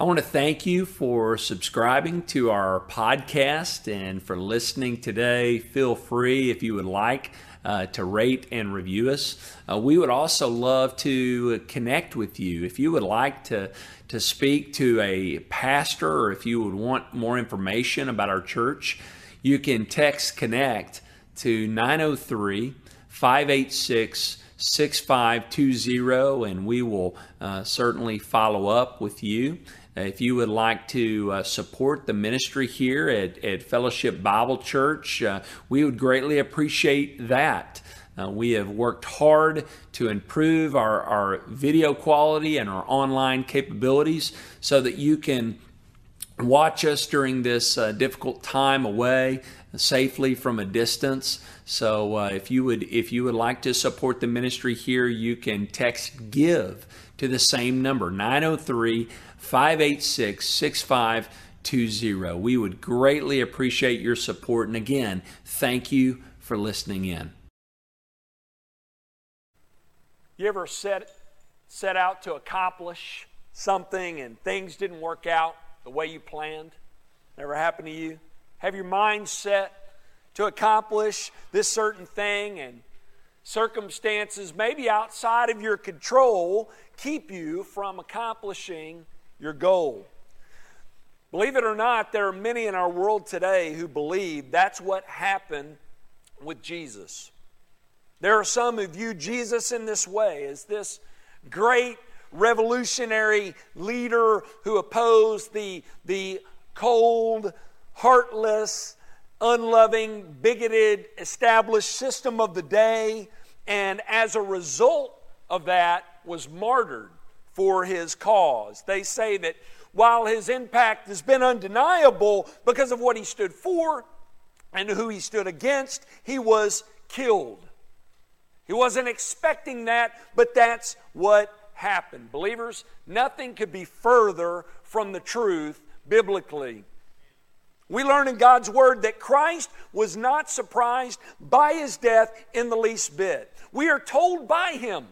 I want to thank you for subscribing to our podcast and for listening today. Feel free, if you would like, uh, to rate and review us. Uh, we would also love to connect with you. If you would like to, to speak to a pastor or if you would want more information about our church, you can text Connect to 903 586 6520 and we will uh, certainly follow up with you. If you would like to uh, support the ministry here at, at Fellowship Bible Church, uh, we would greatly appreciate that. Uh, we have worked hard to improve our, our video quality and our online capabilities so that you can watch us during this uh, difficult time away safely from a distance. So uh, if you would if you would like to support the ministry here, you can text give to the same number 903 586 6520. We would greatly appreciate your support. And again, thank you for listening in. You ever set, set out to accomplish something and things didn't work out the way you planned? Never happened to you? Have your mind set to accomplish this certain thing and circumstances, maybe outside of your control, keep you from accomplishing your goal. Believe it or not, there are many in our world today who believe that's what happened with Jesus. There are some who view Jesus in this way as this great revolutionary leader who opposed the, the cold, heartless, unloving, bigoted, established system of the day, and as a result of that, was martyred for his cause. They say that while his impact has been undeniable because of what he stood for and who he stood against, he was killed. He wasn't expecting that, but that's what happened. Believers, nothing could be further from the truth biblically. We learn in God's Word that Christ was not surprised by his death in the least bit. We are told by him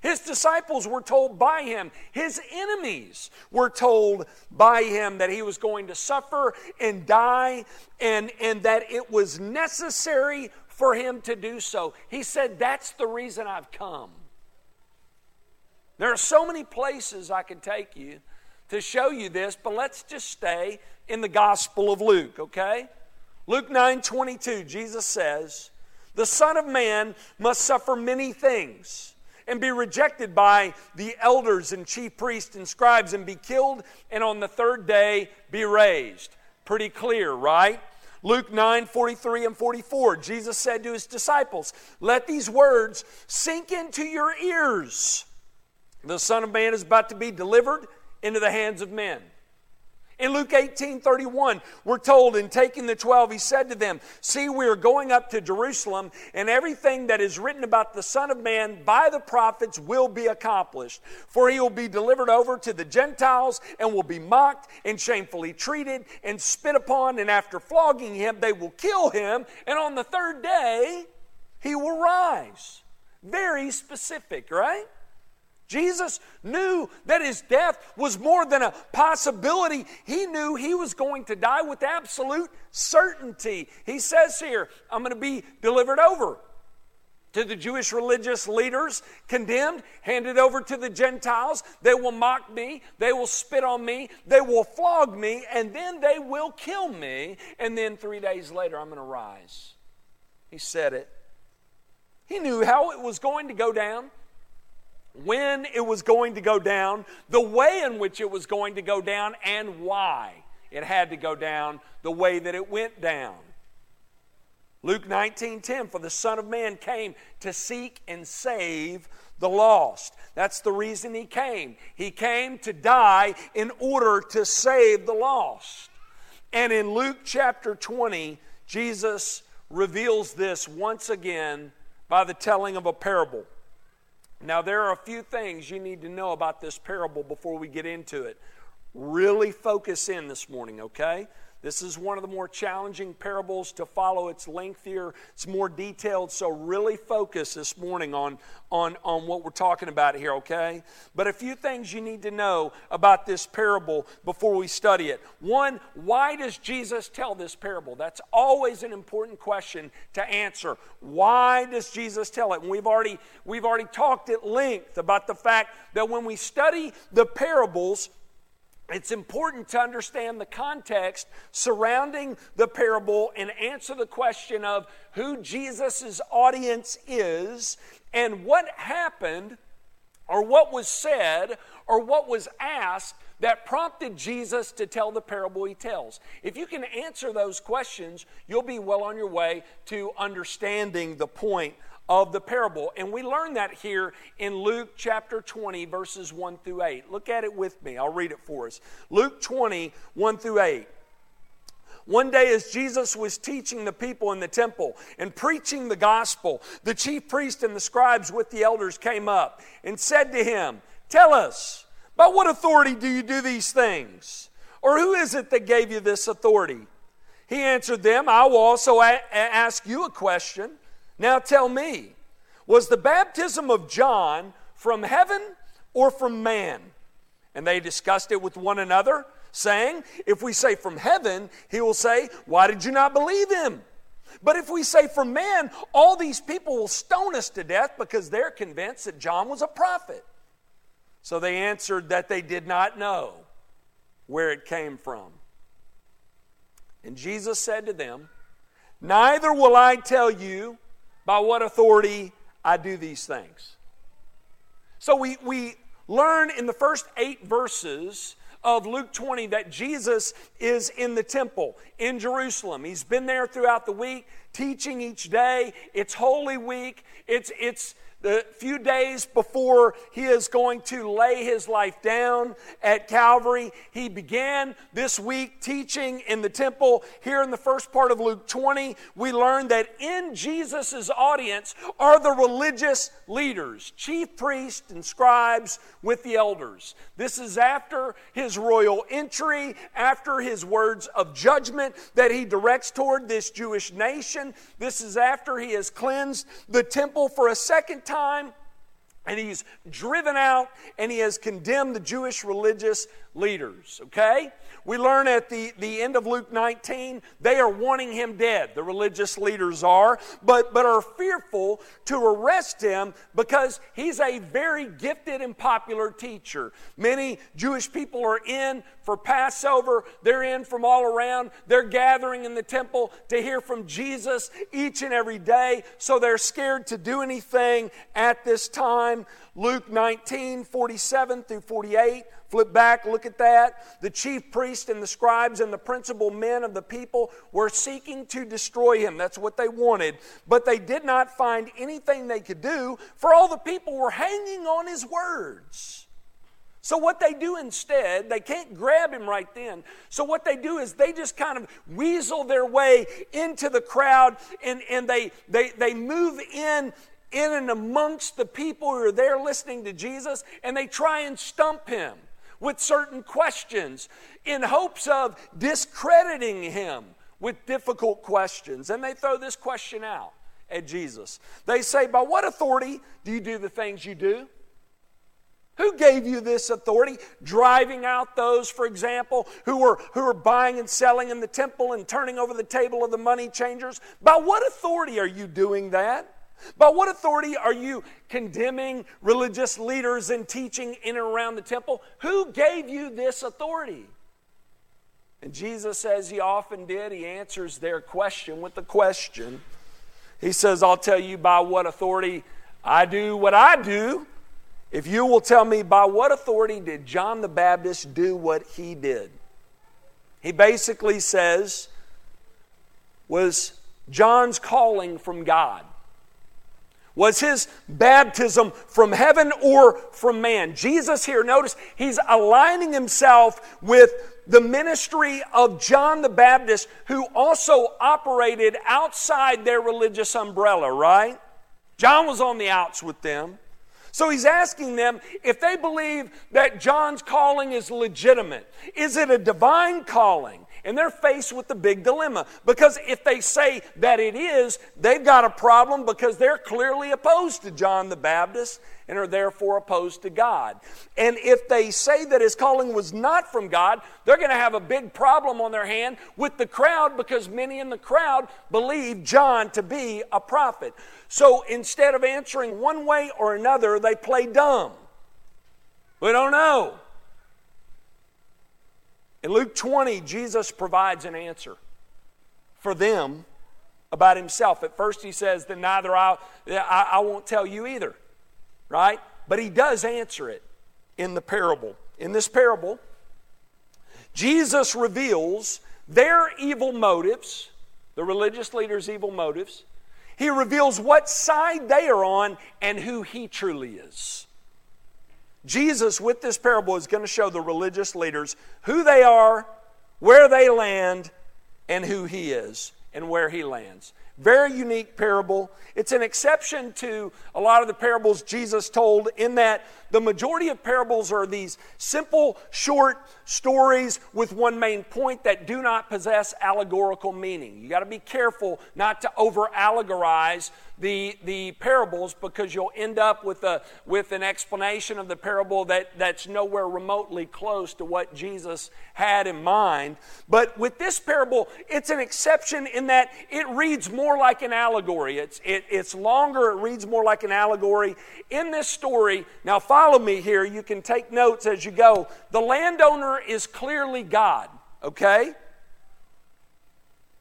his disciples were told by him, his enemies were told by him that he was going to suffer and die and, and that it was necessary for him to do so. He said, That's the reason I've come. There are so many places I could take you to show you this, but let's just stay in the Gospel of Luke, okay? Luke 9 22, Jesus says, The Son of Man must suffer many things and be rejected by the elders and chief priests and scribes and be killed, and on the third day be raised. Pretty clear, right? Luke 9 43 and 44, Jesus said to his disciples, Let these words sink into your ears. The Son of Man is about to be delivered into the hands of men. In Luke 18 31, we're told, in taking the 12, he said to them, See, we are going up to Jerusalem, and everything that is written about the Son of Man by the prophets will be accomplished. For he will be delivered over to the Gentiles, and will be mocked, and shamefully treated, and spit upon, and after flogging him, they will kill him, and on the third day, he will rise. Very specific, right? Jesus knew that his death was more than a possibility. He knew he was going to die with absolute certainty. He says here, I'm going to be delivered over to the Jewish religious leaders, condemned, handed over to the Gentiles. They will mock me, they will spit on me, they will flog me, and then they will kill me. And then three days later, I'm going to rise. He said it. He knew how it was going to go down when it was going to go down, the way in which it was going to go down, and why it had to go down the way that it went down. Luke 19:10 for the son of man came to seek and save the lost. That's the reason he came. He came to die in order to save the lost. And in Luke chapter 20, Jesus reveals this once again by the telling of a parable. Now, there are a few things you need to know about this parable before we get into it. Really focus in this morning, okay? This is one of the more challenging parables to follow. It's lengthier, it's more detailed, so really focus this morning on, on, on what we're talking about here, okay? But a few things you need to know about this parable before we study it. One, why does Jesus tell this parable? That's always an important question to answer. Why does Jesus tell it? And we've already, we've already talked at length about the fact that when we study the parables, it's important to understand the context surrounding the parable and answer the question of who Jesus' audience is and what happened or what was said or what was asked that prompted Jesus to tell the parable he tells. If you can answer those questions, you'll be well on your way to understanding the point of the parable. And we learn that here in Luke chapter 20, verses 1 through 8. Look at it with me. I'll read it for us. Luke 20, 1 through 8. One day, as Jesus was teaching the people in the temple and preaching the gospel, the chief priest and the scribes with the elders came up and said to him, Tell us, by what authority do you do these things? Or who is it that gave you this authority? He answered them, I will also a- ask you a question. Now tell me, was the baptism of John from heaven or from man? And they discussed it with one another, saying, If we say from heaven, he will say, Why did you not believe him? But if we say from man, all these people will stone us to death because they're convinced that John was a prophet. So they answered that they did not know where it came from. And Jesus said to them, Neither will I tell you by what authority I do these things. So we, we learn in the first eight verses of Luke 20 that Jesus is in the temple in Jerusalem. He's been there throughout the week, teaching each day. It's Holy Week. It's, it's the few days before he is going to lay his life down at Calvary, he began this week teaching in the temple. Here in the first part of Luke 20, we learn that in Jesus' audience are the religious leaders, chief priests and scribes with the elders. This is after his royal entry, after his words of judgment that he directs toward this Jewish nation. This is after he has cleansed the temple for a second time and he's driven out and he has condemned the Jewish religious leaders. Okay? We learn at the, the end of Luke 19, they are wanting him dead. The religious leaders are, but, but are fearful to arrest him because he's a very gifted and popular teacher. Many Jewish people are in for Passover, they're in from all around. They're gathering in the temple to hear from Jesus each and every day, so they're scared to do anything at this time. Luke 19, 47 through 48. Flip back, look at that. The chief priest and the scribes and the principal men of the people were seeking to destroy him. That's what they wanted. But they did not find anything they could do, for all the people were hanging on his words. So, what they do instead, they can't grab him right then. So, what they do is they just kind of weasel their way into the crowd and, and they, they, they move in in and amongst the people who are there listening to Jesus and they try and stump him with certain questions in hopes of discrediting him with difficult questions. And they throw this question out at Jesus. They say, By what authority do you do the things you do? Who gave you this authority? Driving out those, for example, who were, who were buying and selling in the temple and turning over the table of the money changers? By what authority are you doing that? By what authority are you condemning religious leaders and teaching in and around the temple? Who gave you this authority? And Jesus, as he often did, he answers their question with a question. He says, I'll tell you by what authority I do what I do. If you will tell me by what authority did John the Baptist do what he did? He basically says, was John's calling from God? Was his baptism from heaven or from man? Jesus here, notice, he's aligning himself with the ministry of John the Baptist, who also operated outside their religious umbrella, right? John was on the outs with them. So he's asking them if they believe that John's calling is legitimate. Is it a divine calling? And they're faced with the big dilemma. Because if they say that it is, they've got a problem because they're clearly opposed to John the Baptist and are therefore opposed to God. And if they say that his calling was not from God, they're going to have a big problem on their hand with the crowd because many in the crowd believe John to be a prophet. So instead of answering one way or another, they play dumb. We don't know. In Luke 20, Jesus provides an answer for them about himself. At first, he says that neither I, I, I won't tell you either, right? But he does answer it in the parable. In this parable, Jesus reveals their evil motives, the religious leaders' evil motives. He reveals what side they are on and who he truly is. Jesus, with this parable, is going to show the religious leaders who they are, where they land, and who he is and where he lands. Very unique parable. It's an exception to a lot of the parables Jesus told, in that the majority of parables are these simple, short stories with one main point that do not possess allegorical meaning. You got to be careful not to over allegorize the, the parables because you'll end up with, a, with an explanation of the parable that, that's nowhere remotely close to what Jesus had in mind. But with this parable, it's an exception in that it reads more like an allegory. It's, it, it's longer, it reads more like an allegory. In this story, now follow me here, you can take notes as you go. The landowner is clearly God, okay?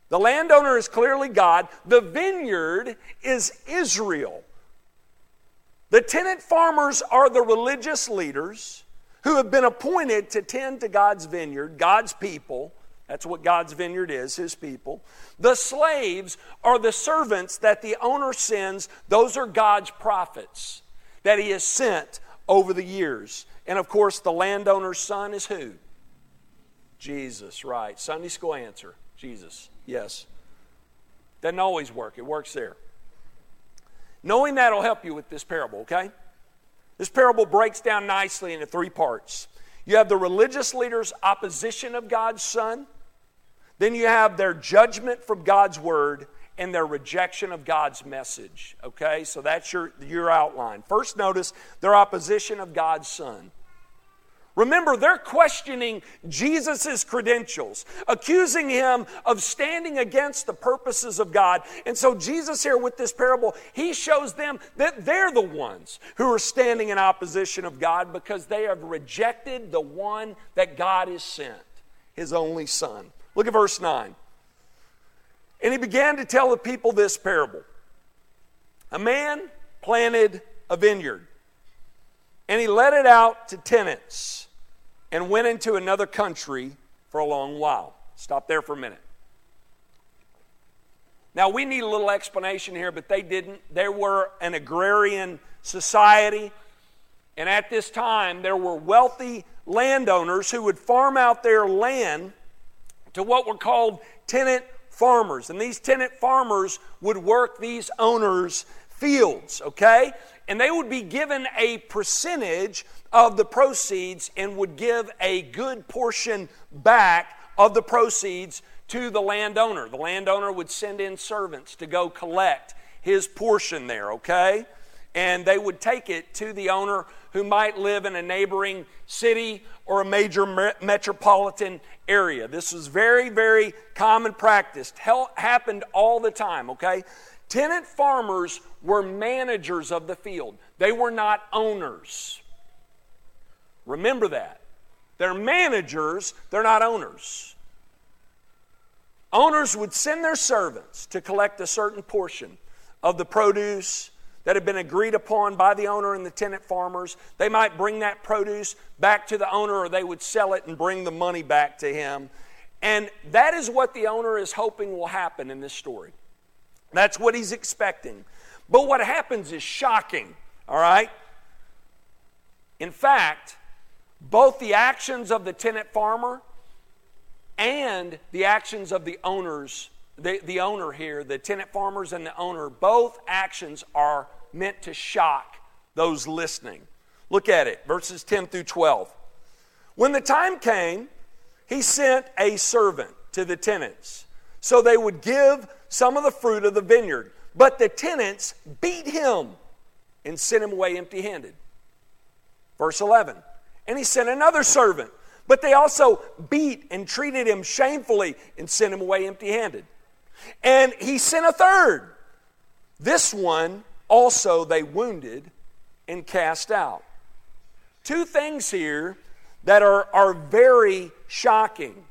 The landowner is clearly God. The vineyard is Israel. The tenant farmers are the religious leaders who have been appointed to tend to God's vineyard, God's people. That's what God's vineyard is, his people. The slaves are the servants that the owner sends. Those are God's prophets that he has sent over the years. And of course, the landowner's son is who? Jesus, right. Sunday school answer Jesus. Yes. Doesn't always work, it works there. Knowing that will help you with this parable, okay? This parable breaks down nicely into three parts. You have the religious leaders' opposition of God's Son, then you have their judgment from God's Word, and their rejection of God's message. Okay, so that's your, your outline. First, notice their opposition of God's Son. Remember, they're questioning Jesus' credentials, accusing him of standing against the purposes of God. And so, Jesus here with this parable, he shows them that they're the ones who are standing in opposition of God because they have rejected the one that God has sent, his only Son. Look at verse 9. And he began to tell the people this parable A man planted a vineyard, and he let it out to tenants and went into another country for a long while. Stop there for a minute. Now, we need a little explanation here, but they didn't. They were an agrarian society, and at this time, there were wealthy landowners who would farm out their land to what were called tenant farmers. And these tenant farmers would work these owners' fields, okay? And they would be given a percentage of the proceeds and would give a good portion back of the proceeds to the landowner. The landowner would send in servants to go collect his portion there, okay? And they would take it to the owner who might live in a neighboring city or a major metropolitan area. This was very, very common practice. Hell, happened all the time, okay? Tenant farmers were managers of the field, they were not owners. Remember that. They're managers, they're not owners. Owners would send their servants to collect a certain portion of the produce that had been agreed upon by the owner and the tenant farmers. They might bring that produce back to the owner or they would sell it and bring the money back to him. And that is what the owner is hoping will happen in this story. That's what he's expecting. But what happens is shocking, all right? In fact, both the actions of the tenant farmer and the actions of the owners, the, the owner here, the tenant farmers and the owner, both actions are meant to shock those listening. Look at it, verses 10 through 12. When the time came, he sent a servant to the tenants so they would give some of the fruit of the vineyard. But the tenants beat him and sent him away empty handed. Verse 11. And he sent another servant, but they also beat and treated him shamefully and sent him away empty handed. And he sent a third. This one also they wounded and cast out. Two things here that are, are very shocking.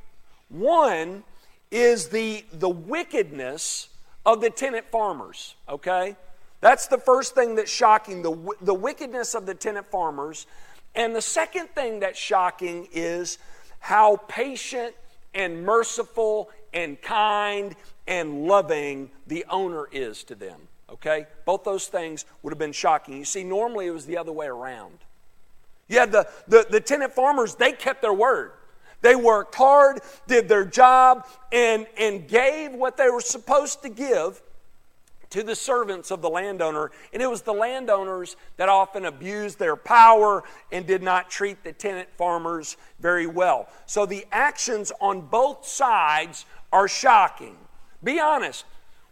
One is the, the wickedness of the tenant farmers, okay? That's the first thing that's shocking, the, the wickedness of the tenant farmers. And the second thing that's shocking is how patient and merciful and kind and loving the owner is to them. Okay? Both those things would have been shocking. You see, normally it was the other way around. You had the, the, the tenant farmers, they kept their word. They worked hard, did their job, and, and gave what they were supposed to give to the servants of the landowner. And it was the landowners that often abused their power and did not treat the tenant farmers very well. So the actions on both sides are shocking. Be honest.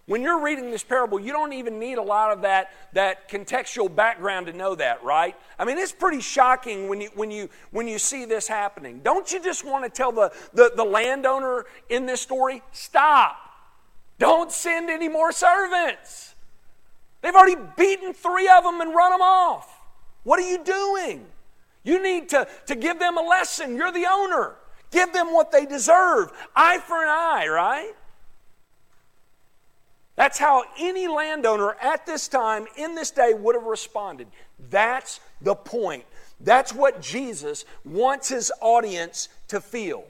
When you're reading this parable, you don't even need a lot of that, that contextual background to know that, right? I mean, it's pretty shocking when you, when you, when you see this happening. Don't you just want to tell the, the, the landowner in this story, stop? Don't send any more servants. They've already beaten three of them and run them off. What are you doing? You need to, to give them a lesson. You're the owner. Give them what they deserve. Eye for an eye, right? That's how any landowner at this time, in this day, would have responded. That's the point. That's what Jesus wants his audience to feel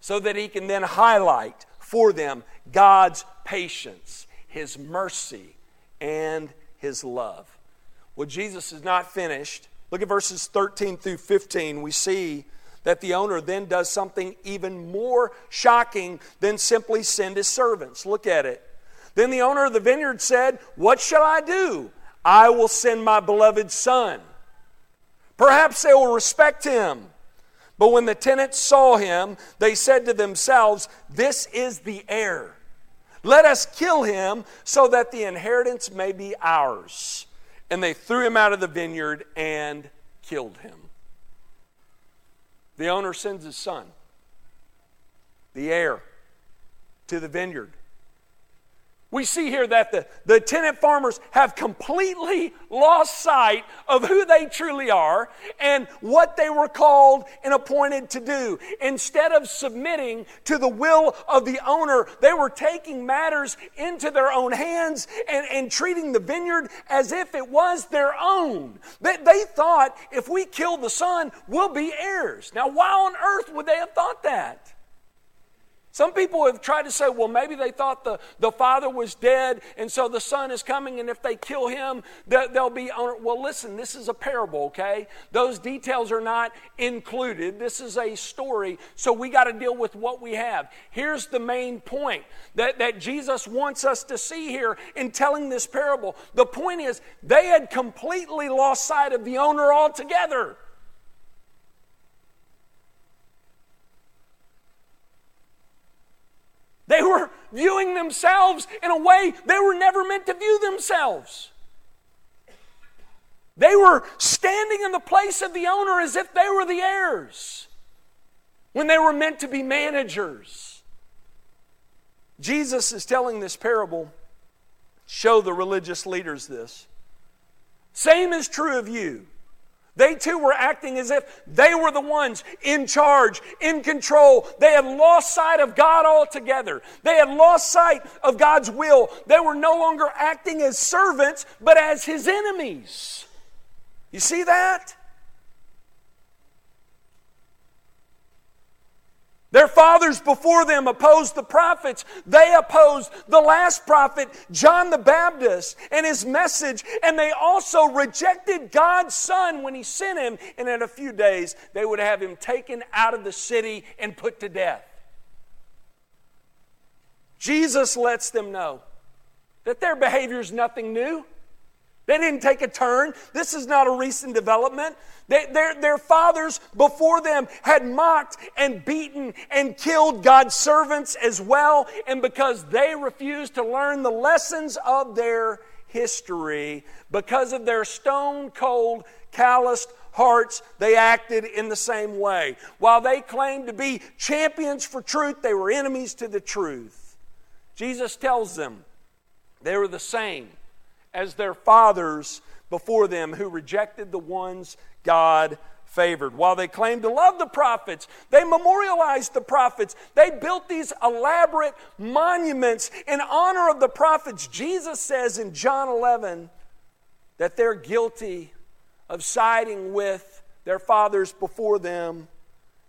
so that he can then highlight for them God's patience, his mercy, and his love. Well, Jesus is not finished. Look at verses 13 through 15. We see that the owner then does something even more shocking than simply send his servants. Look at it. Then the owner of the vineyard said, What shall I do? I will send my beloved son. Perhaps they will respect him. But when the tenants saw him, they said to themselves, This is the heir. Let us kill him so that the inheritance may be ours. And they threw him out of the vineyard and killed him. The owner sends his son, the heir, to the vineyard. We see here that the, the tenant farmers have completely lost sight of who they truly are and what they were called and appointed to do. Instead of submitting to the will of the owner, they were taking matters into their own hands and, and treating the vineyard as if it was their own. They, they thought if we kill the son, we'll be heirs. Now, why on earth would they have thought that? Some people have tried to say, well, maybe they thought the, the father was dead, and so the son is coming, and if they kill him, they'll be on. Well, listen, this is a parable, okay? Those details are not included. This is a story, so we got to deal with what we have. Here's the main point that, that Jesus wants us to see here in telling this parable. The point is, they had completely lost sight of the owner altogether. They were viewing themselves in a way they were never meant to view themselves. They were standing in the place of the owner as if they were the heirs when they were meant to be managers. Jesus is telling this parable, show the religious leaders this. Same is true of you. They too were acting as if they were the ones in charge, in control. They had lost sight of God altogether. They had lost sight of God's will. They were no longer acting as servants, but as his enemies. You see that? Their fathers before them opposed the prophets. They opposed the last prophet, John the Baptist, and his message. And they also rejected God's Son when he sent him. And in a few days, they would have him taken out of the city and put to death. Jesus lets them know that their behavior is nothing new. They didn't take a turn. This is not a recent development. They, their, their fathers before them had mocked and beaten and killed God's servants as well. And because they refused to learn the lessons of their history, because of their stone cold, calloused hearts, they acted in the same way. While they claimed to be champions for truth, they were enemies to the truth. Jesus tells them they were the same as their fathers before them who rejected the ones God favored. While they claimed to love the prophets, they memorialized the prophets. They built these elaborate monuments in honor of the prophets. Jesus says in John 11 that they're guilty of siding with their fathers before them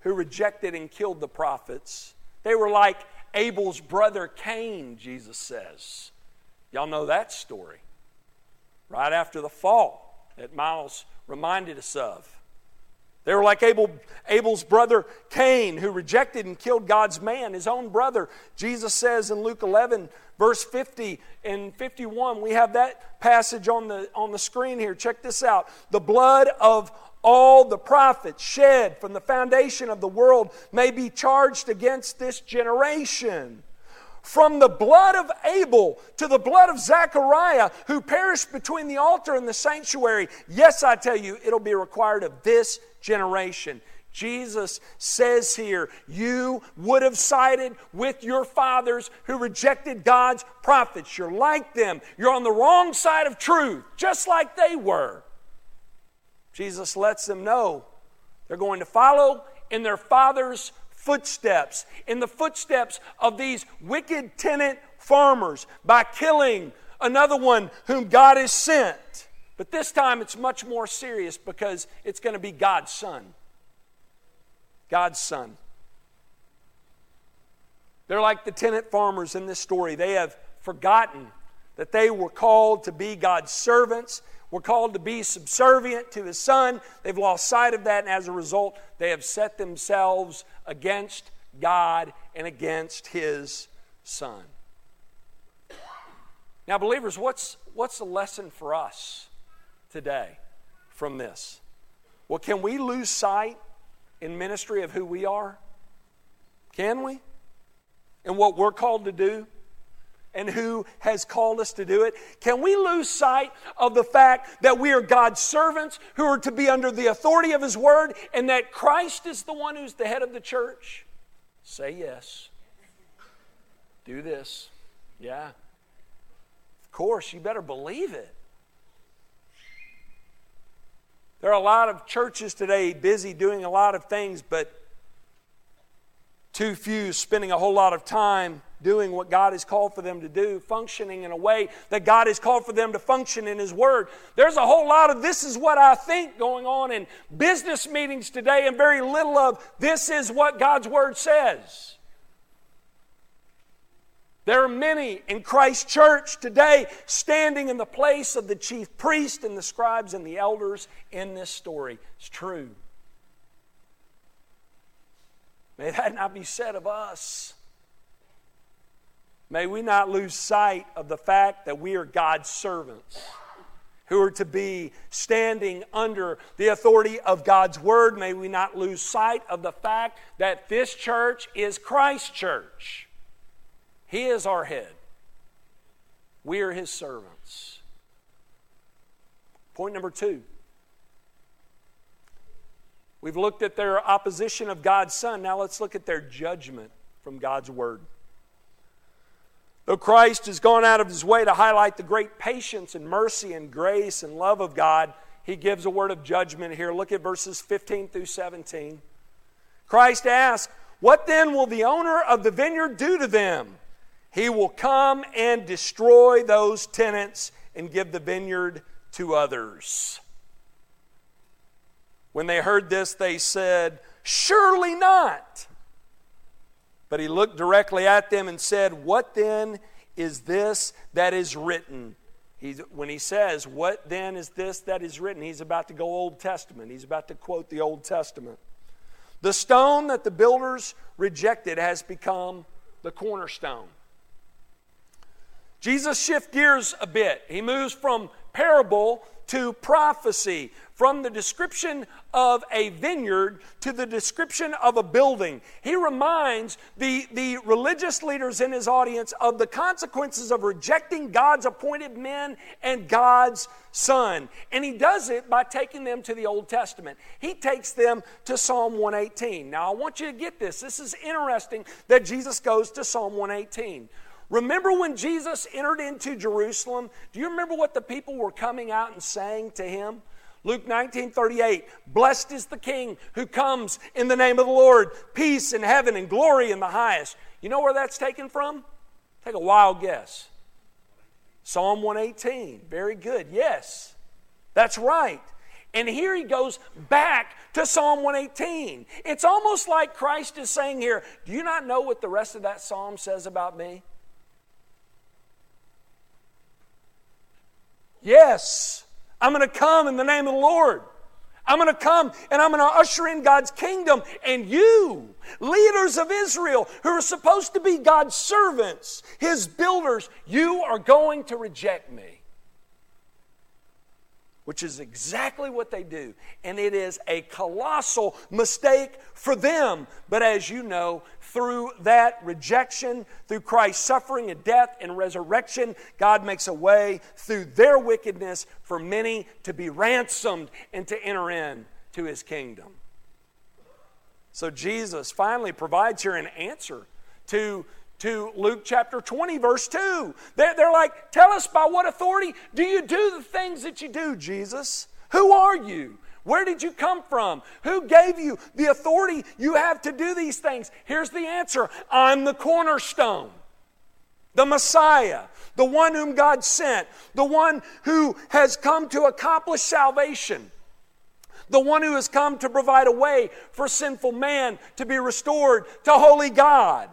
who rejected and killed the prophets. They were like Abel's brother Cain, Jesus says. Y'all know that story right after the fall that Miles reminded us of. They were like Abel, Abel's brother Cain, who rejected and killed God's man, his own brother. Jesus says in Luke 11, verse 50 and 51, we have that passage on the, on the screen here. Check this out. The blood of all the prophets shed from the foundation of the world may be charged against this generation from the blood of Abel to the blood of Zechariah, who perished between the altar and the sanctuary. Yes, I tell you, it'll be required of this generation. Jesus says here, You would have sided with your fathers who rejected God's prophets. You're like them. You're on the wrong side of truth, just like they were. Jesus lets them know they're going to follow in their father's footsteps, in the footsteps of these wicked tenant farmers by killing another one whom God has sent. But this time it's much more serious because it's going to be God's son. God's son. They're like the tenant farmers in this story. They have forgotten that they were called to be God's servants were called to be subservient to his son. They've lost sight of that, and as a result, they have set themselves against God and against his son. Now, believers, what's, what's the lesson for us today from this? Well, can we lose sight in ministry of who we are? Can we? And what we're called to do? And who has called us to do it? Can we lose sight of the fact that we are God's servants who are to be under the authority of His Word and that Christ is the one who's the head of the church? Say yes. Do this. Yeah. Of course, you better believe it. There are a lot of churches today busy doing a lot of things, but too few spending a whole lot of time doing what God has called for them to do, functioning in a way that God has called for them to function in His Word. There's a whole lot of this is what I think going on in business meetings today, and very little of this is what God's Word says. There are many in Christ's Church today standing in the place of the chief priest and the scribes and the elders in this story. It's true. May that not be said of us. May we not lose sight of the fact that we are God's servants who are to be standing under the authority of God's Word. May we not lose sight of the fact that this church is Christ's church. He is our head, we are His servants. Point number two. We've looked at their opposition of God's Son. Now let's look at their judgment from God's Word. Though Christ has gone out of his way to highlight the great patience and mercy and grace and love of God, he gives a word of judgment here. Look at verses 15 through 17. Christ asks, What then will the owner of the vineyard do to them? He will come and destroy those tenants and give the vineyard to others. When they heard this, they said, Surely not. But he looked directly at them and said, What then is this that is written? He's, when he says, What then is this that is written? He's about to go Old Testament. He's about to quote the Old Testament. The stone that the builders rejected has become the cornerstone. Jesus shifts gears a bit. He moves from parable to prophecy, from the description of a vineyard to the description of a building. He reminds the, the religious leaders in his audience of the consequences of rejecting God's appointed men and God's Son. And he does it by taking them to the Old Testament. He takes them to Psalm 118. Now, I want you to get this. This is interesting that Jesus goes to Psalm 118. Remember when Jesus entered into Jerusalem? Do you remember what the people were coming out and saying to him? Luke 19 38, blessed is the King who comes in the name of the Lord, peace in heaven and glory in the highest. You know where that's taken from? Take a wild guess. Psalm 118. Very good. Yes, that's right. And here he goes back to Psalm 118. It's almost like Christ is saying here, Do you not know what the rest of that psalm says about me? Yes, I'm going to come in the name of the Lord. I'm going to come and I'm going to usher in God's kingdom. And you, leaders of Israel, who are supposed to be God's servants, His builders, you are going to reject me which is exactly what they do. And it is a colossal mistake for them. But as you know, through that rejection, through Christ's suffering and death and resurrection, God makes a way through their wickedness for many to be ransomed and to enter in to his kingdom. So Jesus finally provides here an answer to to Luke chapter 20, verse 2. They're, they're like, Tell us by what authority do you do the things that you do, Jesus? Who are you? Where did you come from? Who gave you the authority you have to do these things? Here's the answer I'm the cornerstone, the Messiah, the one whom God sent, the one who has come to accomplish salvation the one who has come to provide a way for sinful man to be restored to holy God.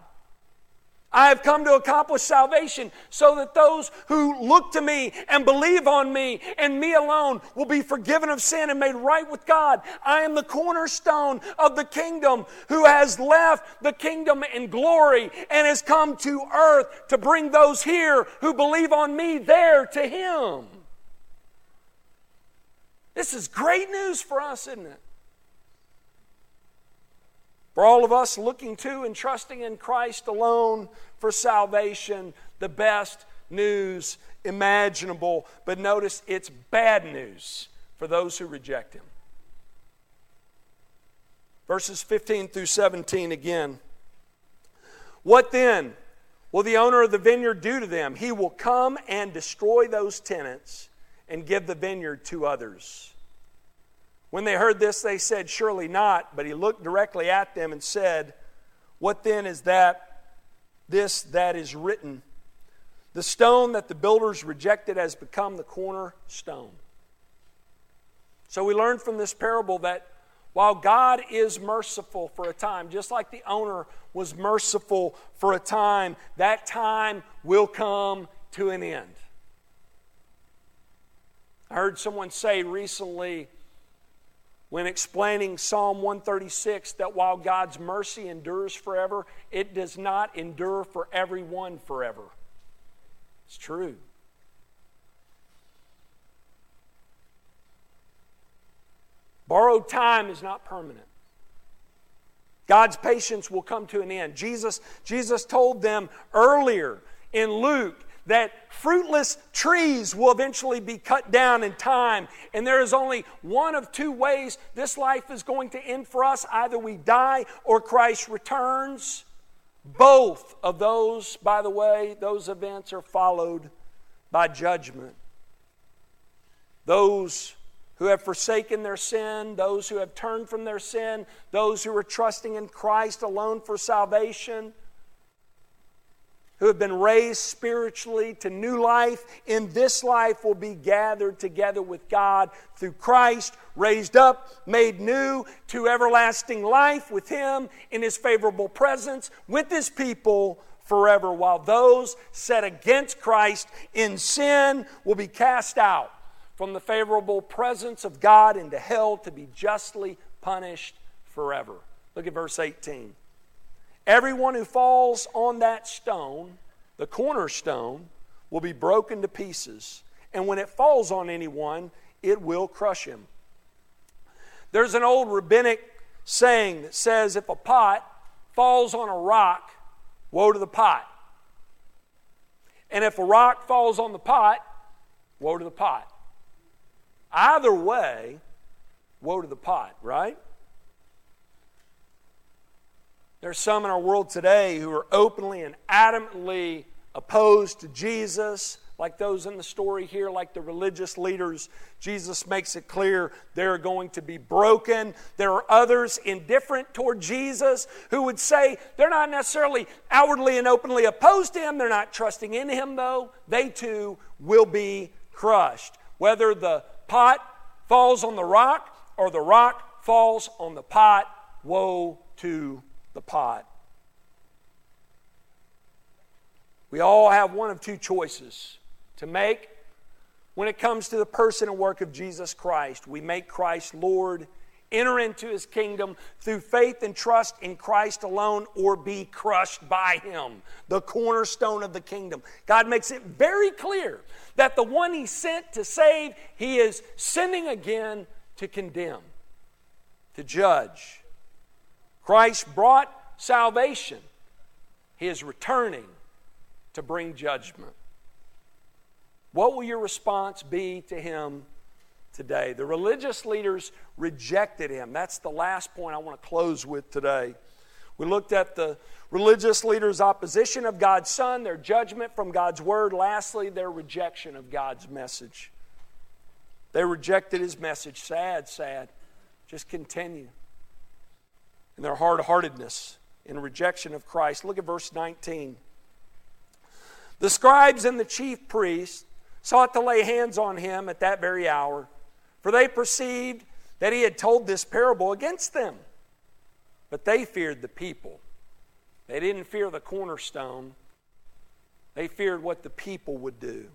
I have come to accomplish salvation so that those who look to me and believe on me and me alone will be forgiven of sin and made right with God. I am the cornerstone of the kingdom who has left the kingdom in glory and has come to earth to bring those here who believe on me there to Him. This is great news for us, isn't it? For all of us looking to and trusting in Christ alone for salvation, the best news imaginable. But notice it's bad news for those who reject Him. Verses 15 through 17 again. What then will the owner of the vineyard do to them? He will come and destroy those tenants and give the vineyard to others. When they heard this, they said, Surely not. But he looked directly at them and said, What then is that, this that is written? The stone that the builders rejected has become the cornerstone. So we learn from this parable that while God is merciful for a time, just like the owner was merciful for a time, that time will come to an end. I heard someone say recently, when explaining Psalm 136 that while God's mercy endures forever, it does not endure for everyone forever. It's true. Borrowed time is not permanent. God's patience will come to an end. Jesus, Jesus told them earlier in Luke that fruitless trees will eventually be cut down in time. And there is only one of two ways this life is going to end for us either we die or Christ returns. Both of those, by the way, those events are followed by judgment. Those who have forsaken their sin, those who have turned from their sin, those who are trusting in Christ alone for salvation who have been raised spiritually to new life in this life will be gathered together with God through Christ, raised up, made new to everlasting life with Him in His favorable presence with His people forever, while those set against Christ in sin will be cast out from the favorable presence of God into hell to be justly punished forever. Look at verse 18. Everyone who falls on that stone, the cornerstone, will be broken to pieces, And when it falls on anyone, it will crush him. There's an old rabbinic saying that says if a pot falls on a rock, woe to the pot. And if a rock falls on the pot, woe to the pot. Either way, woe to the pot, right? There's some in our world today who are openly and adamantly opposed to Jesus, like those in the story here, like the religious leaders. Jesus makes it clear they're going to be broken. There are others indifferent toward Jesus who would say they're not necessarily outwardly and openly opposed to him, they're not trusting in him, though. They too will be crushed. Whether the pot falls on the rock or the rock falls on the pot, woe to the pot. We all have one of two choices to make when it comes to the person and work of Jesus Christ. We make Christ Lord, enter into his kingdom through faith and trust in Christ alone, or be crushed by him, the cornerstone of the kingdom. God makes it very clear that the one he sent to save, he is sending again to condemn, to judge. Christ brought salvation, He is returning to bring judgment. What will your response be to Him today? The religious leaders rejected Him. That's the last point I want to close with today. We looked at the religious leaders' opposition of God's Son, their judgment from God's Word. Lastly, their rejection of God's message. They rejected His message. Sad, sad. Just continue in their hard heartedness in rejection of Christ. Look at verse 19. The scribes and the chief priests sought to lay hands on him at that very hour, for they perceived that he had told this parable against them. But they feared the people. They didn't fear the cornerstone, they feared what the people would do.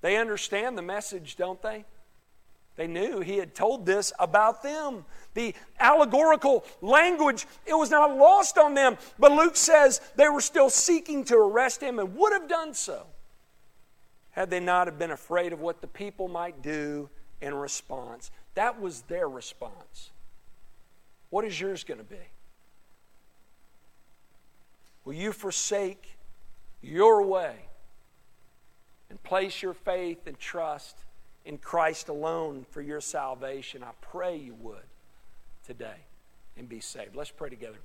They understand the message, don't they? They knew he had told this about them. The allegorical language, it was not lost on them. But Luke says they were still seeking to arrest him and would have done so had they not have been afraid of what the people might do in response. That was their response. What is yours going to be? Will you forsake your way and place your faith and trust in Christ alone for your salvation. I pray you would today and be saved. Let's pray together.